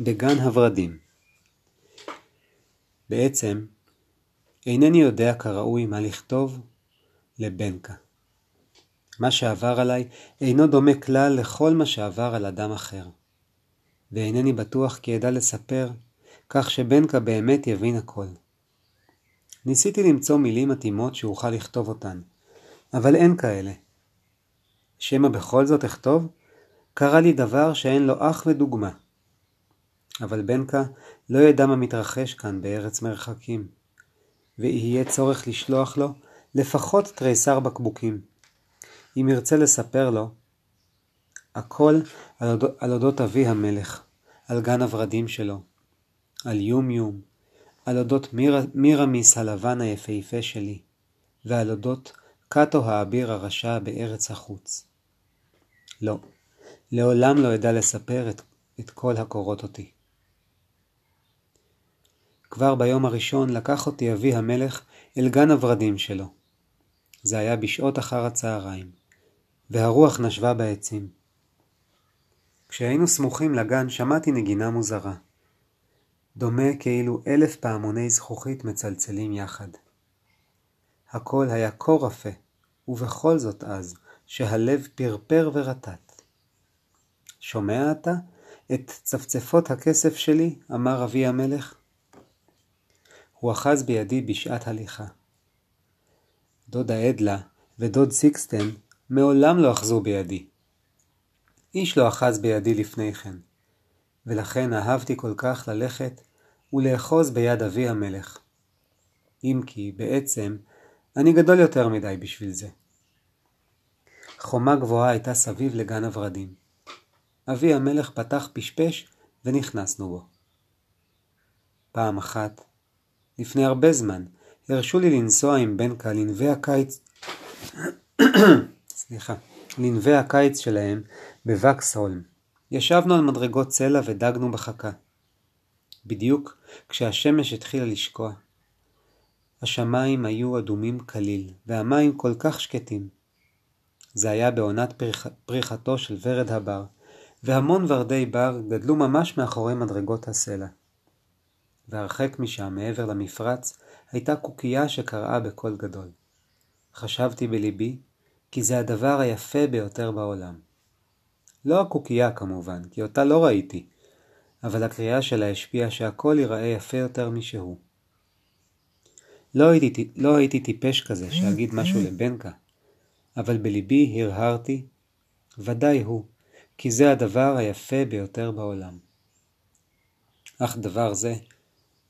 בגן הורדים בעצם, אינני יודע כראוי מה לכתוב לבנקה. מה שעבר עליי אינו דומה כלל לכל מה שעבר על אדם אחר. ואינני בטוח כי אדע לספר, כך שבנקה באמת יבין הכל. ניסיתי למצוא מילים מתאימות שאוכל לכתוב אותן, אבל אין כאלה. שמא בכל זאת אכתוב? קרה לי דבר שאין לו אח ודוגמה. אבל בנקה לא ידע מה מתרחש כאן בארץ מרחקים, ויהיה צורך לשלוח לו לפחות תריסר בקבוקים. אם ירצה לספר לו, הכל על, אודות, על אודות אבי המלך, על גן הורדים שלו, על יום יום, על אודות מיר, מירמיס הלבן היפהפה שלי, ועל אודות קאטו האביר הרשע בארץ החוץ. לא, לעולם לא אדע לספר את, את כל הקורות אותי. כבר ביום הראשון לקח אותי אבי המלך אל גן הורדים שלו. זה היה בשעות אחר הצהריים, והרוח נשבה בעצים. כשהיינו סמוכים לגן שמעתי נגינה מוזרה. דומה כאילו אלף פעמוני זכוכית מצלצלים יחד. הכל היה כה רפה, ובכל זאת אז, שהלב פרפר ורטט. שומע אתה את צפצפות הכסף שלי? אמר אבי המלך. הוא אחז בידי בשעת הליכה. דודה אדלה ודוד סיקסטן מעולם לא אחזו בידי. איש לא אחז בידי לפני כן, ולכן אהבתי כל כך ללכת ולאחוז ביד אבי המלך. אם כי, בעצם, אני גדול יותר מדי בשביל זה. חומה גבוהה הייתה סביב לגן הורדים. אבי המלך פתח פשפש ונכנסנו בו. פעם אחת, לפני הרבה זמן, הרשו לי לנסוע עם בנקה לנבי הקיץ... סליחה, לנבי הקיץ שלהם בווקסהולם. ישבנו על מדרגות צלע ודגנו בחכה. בדיוק כשהשמש התחילה לשקוע. השמיים היו אדומים כליל, והמים כל כך שקטים. זה היה בעונת פריח... פריחתו של ורד הבר, והמון ורדי בר גדלו ממש מאחורי מדרגות הסלע. והרחק משם, מעבר למפרץ, הייתה קוקייה שקראה בקול גדול. חשבתי בליבי, כי זה הדבר היפה ביותר בעולם. לא הקוקייה כמובן, כי אותה לא ראיתי, אבל הקריאה שלה השפיעה שהכל ייראה יפה יותר משהוא. לא הייתי, לא הייתי טיפש כזה שאגיד משהו לבנקה, אבל בליבי הרהרתי, ודאי הוא, כי זה הדבר היפה ביותר בעולם. אך דבר זה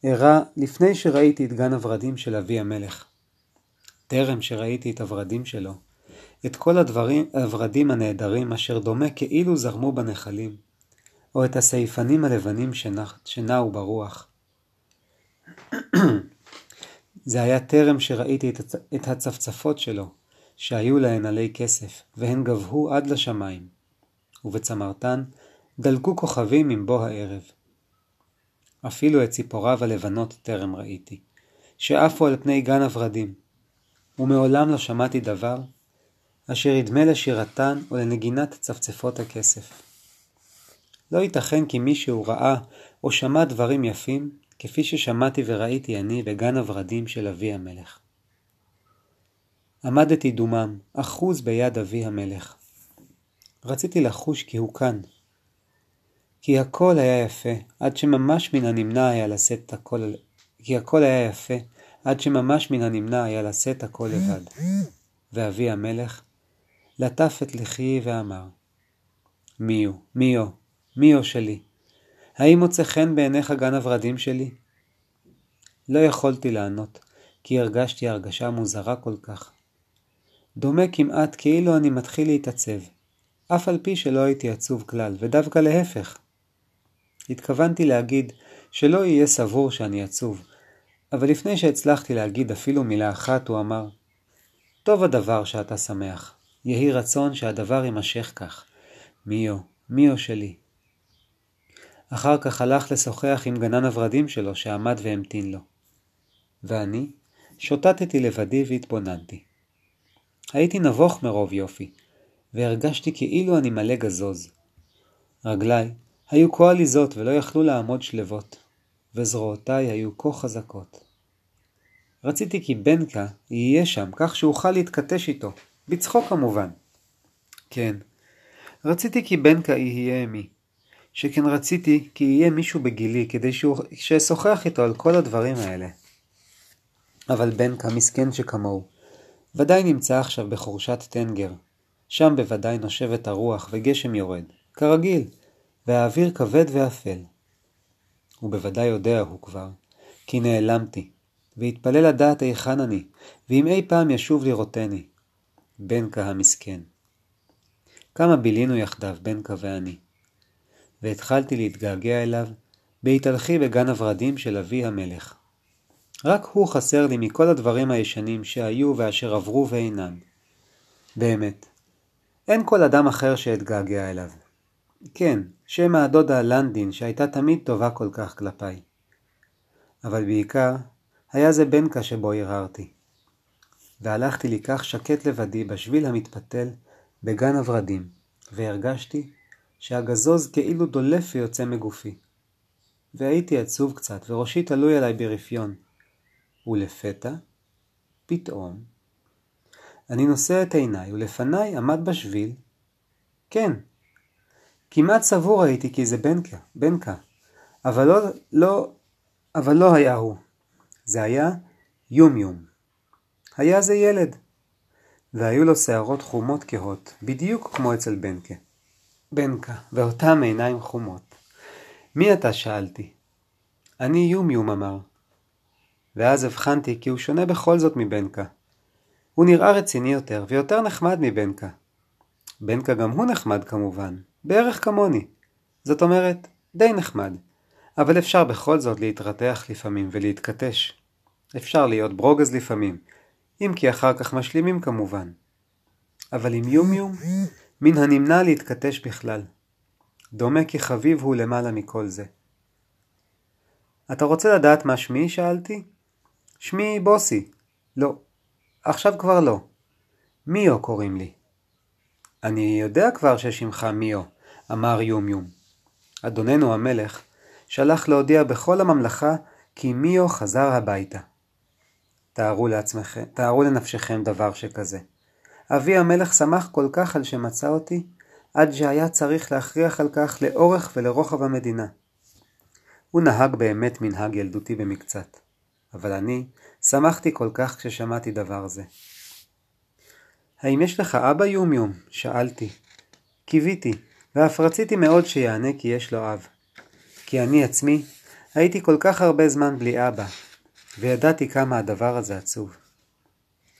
אירע לפני שראיתי את גן הורדים של אבי המלך. טרם שראיתי את הורדים שלו, את כל הדברים, הורדים הנהדרים אשר דומה כאילו זרמו בנחלים, או את הסייפנים הלבנים שנעו ברוח. זה היה טרם שראיתי את הצפצפות שלו, שהיו להן עלי כסף, והן גבהו עד לשמיים, ובצמרתן דלקו כוכבים עם בוא הערב. אפילו את ציפוריו הלבנות טרם ראיתי, שעפו על פני גן הורדים, ומעולם לא שמעתי דבר אשר ידמה לשירתן או לנגינת צפצפות הכסף. לא ייתכן כי מישהו ראה או שמע דברים יפים, כפי ששמעתי וראיתי אני בגן הורדים של אבי המלך. עמדתי דומם, אחוז ביד אבי המלך. רציתי לחוש כי הוא כאן, כי הכל היה יפה, עד שממש מן הנמנע היה לשאת הכל, כי הכל היה יפה, עד שממש מן הנמנע היה לשאת הכל לבד. ואבי המלך לטף את לחיי ואמר, מיו, מיו, מיו שלי, האם מוצא חן בעיניך גן הורדים שלי? לא יכולתי לענות, כי הרגשתי הרגשה מוזרה כל כך. דומה כמעט כאילו אני מתחיל להתעצב, אף על פי שלא הייתי עצוב כלל, ודווקא להפך. התכוונתי להגיד שלא יהיה סבור שאני עצוב, אבל לפני שהצלחתי להגיד אפילו מילה אחת, הוא אמר, טוב הדבר שאתה שמח, יהי רצון שהדבר יימשך כך. מיו, מיו שלי. אחר כך הלך לשוחח עם גנן הורדים שלו שעמד והמתין לו. ואני שוטטתי לבדי והתבוננתי. הייתי נבוך מרוב יופי, והרגשתי כאילו אני מלא גזוז. רגליי היו כה עליזות ולא יכלו לעמוד שלוות, וזרועותיי היו כה חזקות. רציתי כי בנקה יהיה שם, כך שאוכל להתכתש איתו, בצחוק כמובן. כן, רציתי כי בנקה יהיה עמי, שכן רציתי כי יהיה מישהו בגילי, כדי שאשוחח איתו על כל הדברים האלה. אבל בנקה מסכן שכמוהו, ודאי נמצא עכשיו בחורשת טנגר. שם בוודאי נושבת הרוח וגשם יורד, כרגיל, והאוויר כבד ואפל. הוא בוודאי יודע הוא כבר, כי נעלמתי, והתפלל לדעת היכן אני, ואם אי פעם ישוב לראותני. בנקה המסכן. כמה בילינו יחדיו, בנקה ואני. והתחלתי להתגעגע אליו, בהתהלכי בגן הורדים של אבי המלך. רק הוא חסר לי מכל הדברים הישנים שהיו ואשר עברו ואינם. באמת, אין כל אדם אחר שאתגעגע אליו. כן, שם הדודה לנדין שהייתה תמיד טובה כל כך כלפיי. אבל בעיקר, היה זה בנקה שבו הרהרתי. והלכתי לי כך שקט לבדי בשביל המתפתל בגן הורדים, והרגשתי שהגזוז כאילו דולף ויוצא מגופי. והייתי עצוב קצת, וראשי תלוי עליי ברפיון. ולפתע, פתאום, אני נושא את עיניי, ולפניי עמד בשביל, כן, כמעט סבור הייתי כי זה בנקה, בנקה, אבל לא, לא, אבל לא היה הוא. זה היה יומיום. היה זה ילד, והיו לו שערות חומות כהות, בדיוק כמו אצל בנקה. בנקה, ואותם עיניים חומות. מי אתה? שאלתי. אני יומיום אמר. ואז הבחנתי כי הוא שונה בכל זאת מבנקה. הוא נראה רציני יותר, ויותר נחמד מבנקה. בנקה גם הוא נחמד כמובן, בערך כמוני. זאת אומרת, די נחמד. אבל אפשר בכל זאת להתרתח לפעמים ולהתכתש. אפשר להיות ברוגז לפעמים, אם כי אחר כך משלימים כמובן. אבל עם יומיום, מן הנמנע להתכתש בכלל. דומה כי חביב הוא למעלה מכל זה. אתה רוצה לדעת מה שמי? שאלתי. שמי בוסי. לא. עכשיו כבר לא. מיו קוראים לי. אני יודע כבר ששמך מיו, אמר יומיום. אדוננו המלך שלח להודיע בכל הממלכה כי מיו חזר הביתה. תארו לעצמכם, תארו לנפשכם דבר שכזה. אבי המלך שמח כל כך על שמצא אותי, עד שהיה צריך להכריח על כך לאורך ולרוחב המדינה. הוא נהג באמת מנהג ילדותי במקצת, אבל אני שמחתי כל כך כששמעתי דבר זה. האם יש לך אבא יומיום? שאלתי. קיוויתי, ואף רציתי מאוד שיענה כי יש לו אב. כי אני עצמי הייתי כל כך הרבה זמן בלי אבא, וידעתי כמה הדבר הזה עצוב.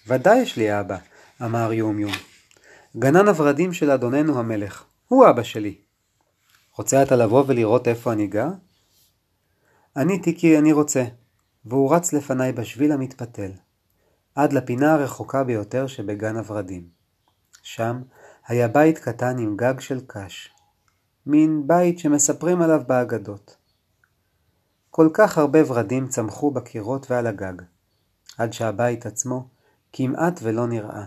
ודאי יש לי אבא, אמר יומיום. גנן הורדים של אדוננו המלך, הוא אבא שלי. רוצה אתה לבוא ולראות איפה אני גר? עניתי כי אני רוצה, והוא רץ לפניי בשביל המתפתל, עד לפינה הרחוקה ביותר שבגן הורדים. שם היה בית קטן עם גג של קש, מין בית שמספרים עליו באגדות. כל כך הרבה ורדים צמחו בקירות ועל הגג, עד שהבית עצמו כמעט ולא נראה.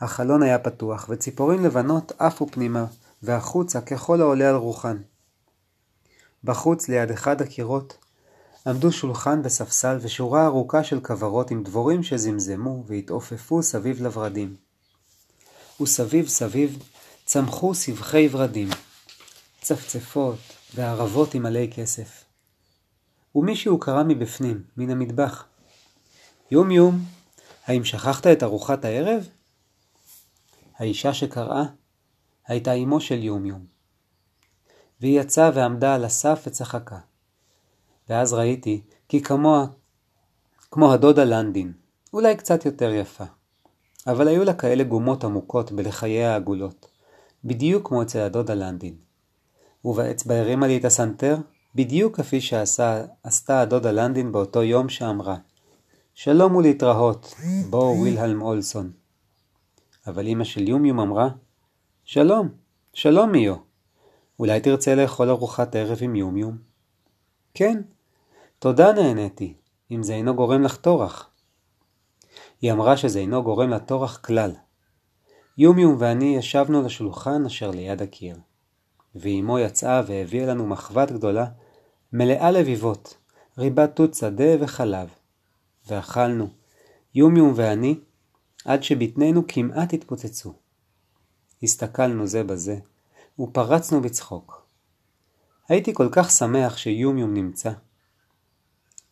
החלון היה פתוח, וציפורים לבנות עפו פנימה והחוצה ככל העולה על רוחן. בחוץ ליד אחד הקירות עמדו שולחן וספסל ושורה ארוכה של כוורות עם דבורים שזמזמו והתעופפו סביב לורדים. וסביב סביב צמחו סבכי ורדים, צפצפות וערבות עם עלי כסף. ומישהו קרא מבפנים, מן המטבח. יום יום, האם שכחת את ארוחת הערב? האישה שקראה הייתה אמו של יום יום. והיא יצאה ועמדה על הסף וצחקה. ואז ראיתי כי כמוה, כמו הדודה לנדין, אולי קצת יותר יפה. אבל היו לה כאלה גומות עמוקות בלחייה העגולות, בדיוק כמו אצל הדודה לנדין. ובאצבע הרימה לי את הסנטר, בדיוק כפי שעשתה הדודה לנדין באותו יום שאמרה שלום ולהתראות, בוא וילהלם אולסון. אבל אמא של יומיום אמרה שלום, שלום מיו. אולי תרצה לאכול ארוחת ערב עם יומיום? כן, תודה נהניתי, אם זה אינו גורם לך טורח. היא אמרה שזה אינו גורם לה טורח כלל. יומיום ואני ישבנו לשולחן אשר ליד הקיר. ואימו יצאה והביאה לנו מחבת גדולה, מלאה לביבות, ריבת תות שדה וחלב. ואכלנו, יומיום ואני, עד שבטנינו כמעט התפוצצו. הסתכלנו זה בזה, ופרצנו בצחוק. הייתי כל כך שמח שיומיום נמצא.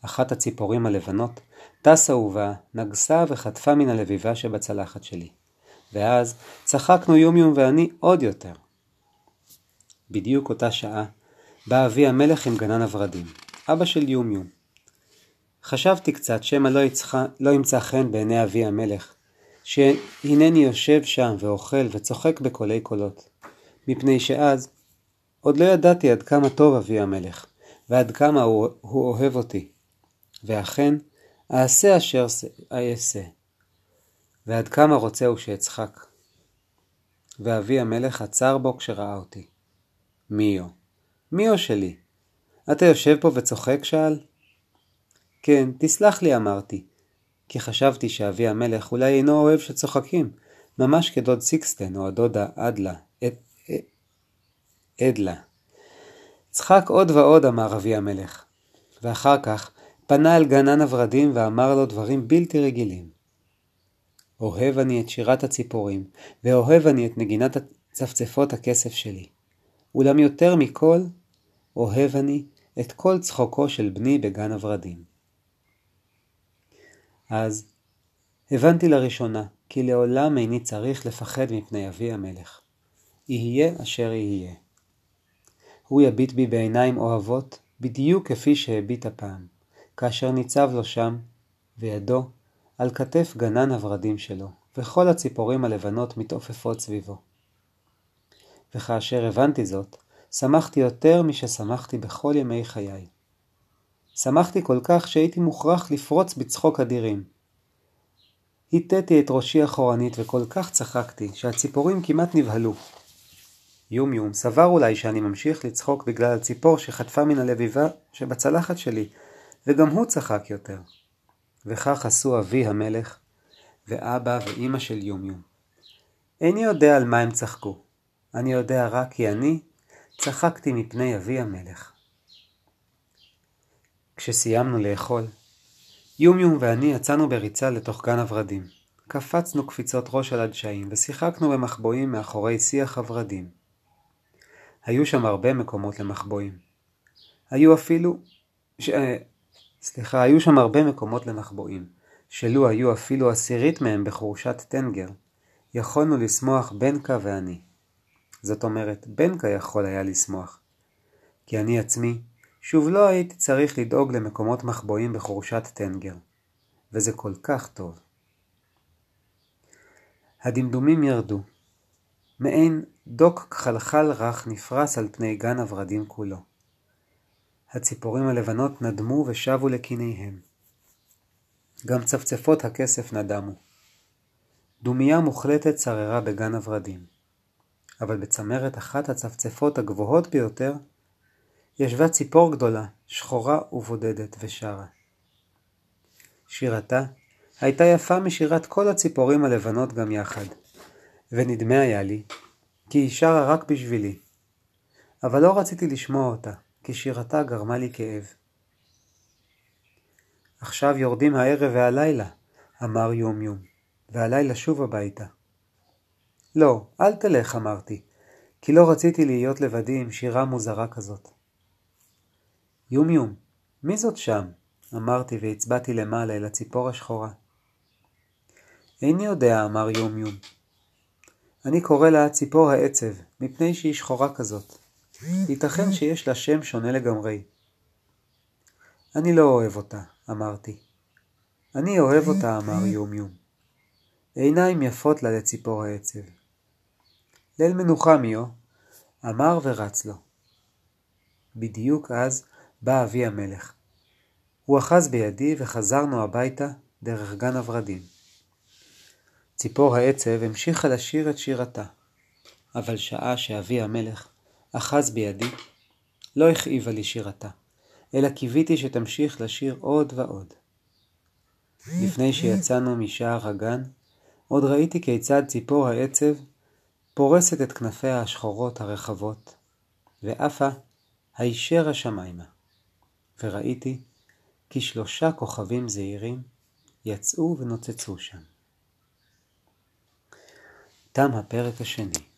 אחת הציפורים הלבנות טסה ובאה, נגסה וחטפה מן הלביבה שבצלחת שלי. ואז צחקנו יומיום ואני עוד יותר. בדיוק אותה שעה בא אבי המלך עם גנן הורדים, אבא של יומיום. חשבתי קצת שמא לא. לא ימצא חן בעיני אבי המלך, שהנני יושב שם ואוכל וצוחק בקולי קולות, מפני שאז עוד לא ידעתי עד כמה טוב אבי המלך, ועד כמה הוא, הוא אוהב אותי. ואכן, אעשה אשר אעשה. ועד כמה רוצה הוא שאצחק. ואבי המלך עצר בו כשראה אותי. מיו, מיו שלי, אתה יושב פה וצוחק? שאל. כן, תסלח לי אמרתי, כי חשבתי שאבי המלך אולי אינו אוהב שצוחקים, ממש כדוד סיקסטן או הדודה אדלה, עדלה. צחק עוד ועוד אמר אבי המלך, ואחר כך פנה אל גנן הורדים ואמר לו דברים בלתי רגילים. אוהב אני את שירת הציפורים, ואוהב אני את נגינת צפצפות הכסף שלי. אולם יותר מכל, אוהב אני את כל צחוקו של בני בגן הורדים. אז הבנתי לראשונה כי לעולם איני צריך לפחד מפני אבי המלך. יהיה אשר יהיה. הוא יביט בי בעיניים אוהבות, בדיוק כפי שהביט הפעם, כאשר ניצב לו שם, וידו על כתף גנן הורדים שלו, וכל הציפורים הלבנות מתעופפות סביבו. וכאשר הבנתי זאת, שמחתי יותר מששמחתי בכל ימי חיי. שמחתי כל כך שהייתי מוכרח לפרוץ בצחוק אדירים. הטתי את ראשי אחורנית וכל כך צחקתי, שהציפורים כמעט נבהלו. יום יום סבר אולי שאני ממשיך לצחוק בגלל הציפור שחטפה מן הלביבה שבצלחת שלי, וגם הוא צחק יותר. וכך עשו אבי המלך, ואבא ואימא של יומיום. איני יודע על מה הם צחקו, אני יודע רק כי אני צחקתי מפני אבי המלך. כשסיימנו לאכול, יומיום ואני יצאנו בריצה לתוך גן הורדים. קפצנו קפיצות ראש על הדשאים ושיחקנו במחבואים מאחורי שיח הורדים. היו שם הרבה מקומות למחבואים. היו אפילו... ש... סליחה, היו שם הרבה מקומות למחבואים, שלו היו אפילו עשירית מהם בחורשת טנגר, יכולנו לשמוח בנקה ואני. זאת אומרת, בנקה יכול היה לשמוח. כי אני עצמי, שוב לא הייתי צריך לדאוג למקומות מחבואים בחורשת טנגר. וזה כל כך טוב. הדמדומים ירדו. מעין דוק חלחל רך נפרס על פני גן הורדים כולו. הציפורים הלבנות נדמו ושבו לקיניהם. גם צפצפות הכסף נדמו. דומייה מוחלטת שררה בגן הורדים. אבל בצמרת אחת הצפצפות הגבוהות ביותר, ישבה ציפור גדולה, שחורה ובודדת, ושרה. שירתה הייתה יפה משירת כל הציפורים הלבנות גם יחד, ונדמה היה לי כי היא שרה רק בשבילי. אבל לא רציתי לשמוע אותה, כי שירתה גרמה לי כאב. עכשיו יורדים הערב והלילה, אמר יום יום, והלילה שוב הביתה. לא, אל תלך, אמרתי, כי לא רציתי להיות לבדי עם שירה מוזרה כזאת. יום יום, מי זאת שם? אמרתי והצבעתי למעלה אל הציפור השחורה. איני יודע, אמר יום יום. אני קורא לה ציפור העצב, מפני שהיא שחורה כזאת. ייתכן שיש לה שם שונה לגמרי. אני לא אוהב אותה, אמרתי. אני אוהב אותה, אמר יום יום. עיניים יפות לה לציפור העצב. ליל מנוחה מיו, אמר ורץ לו. בדיוק אז בא אבי המלך. הוא אחז בידי וחזרנו הביתה דרך גן הורדים. ציפור העצב המשיכה לשיר את שירתה, אבל שעה שאבי המלך אחז בידי, לא הכאיבה לי שירתה, אלא קיוויתי שתמשיך לשיר עוד ועוד. לפני שיצאנו משער הגן, עוד ראיתי כיצד ציפור העצב פורסת את כנפיה השחורות הרחבות, ועפה הישר השמיימה. וראיתי כי שלושה כוכבים זעירים יצאו ונוצצו שם. תם הפרק השני.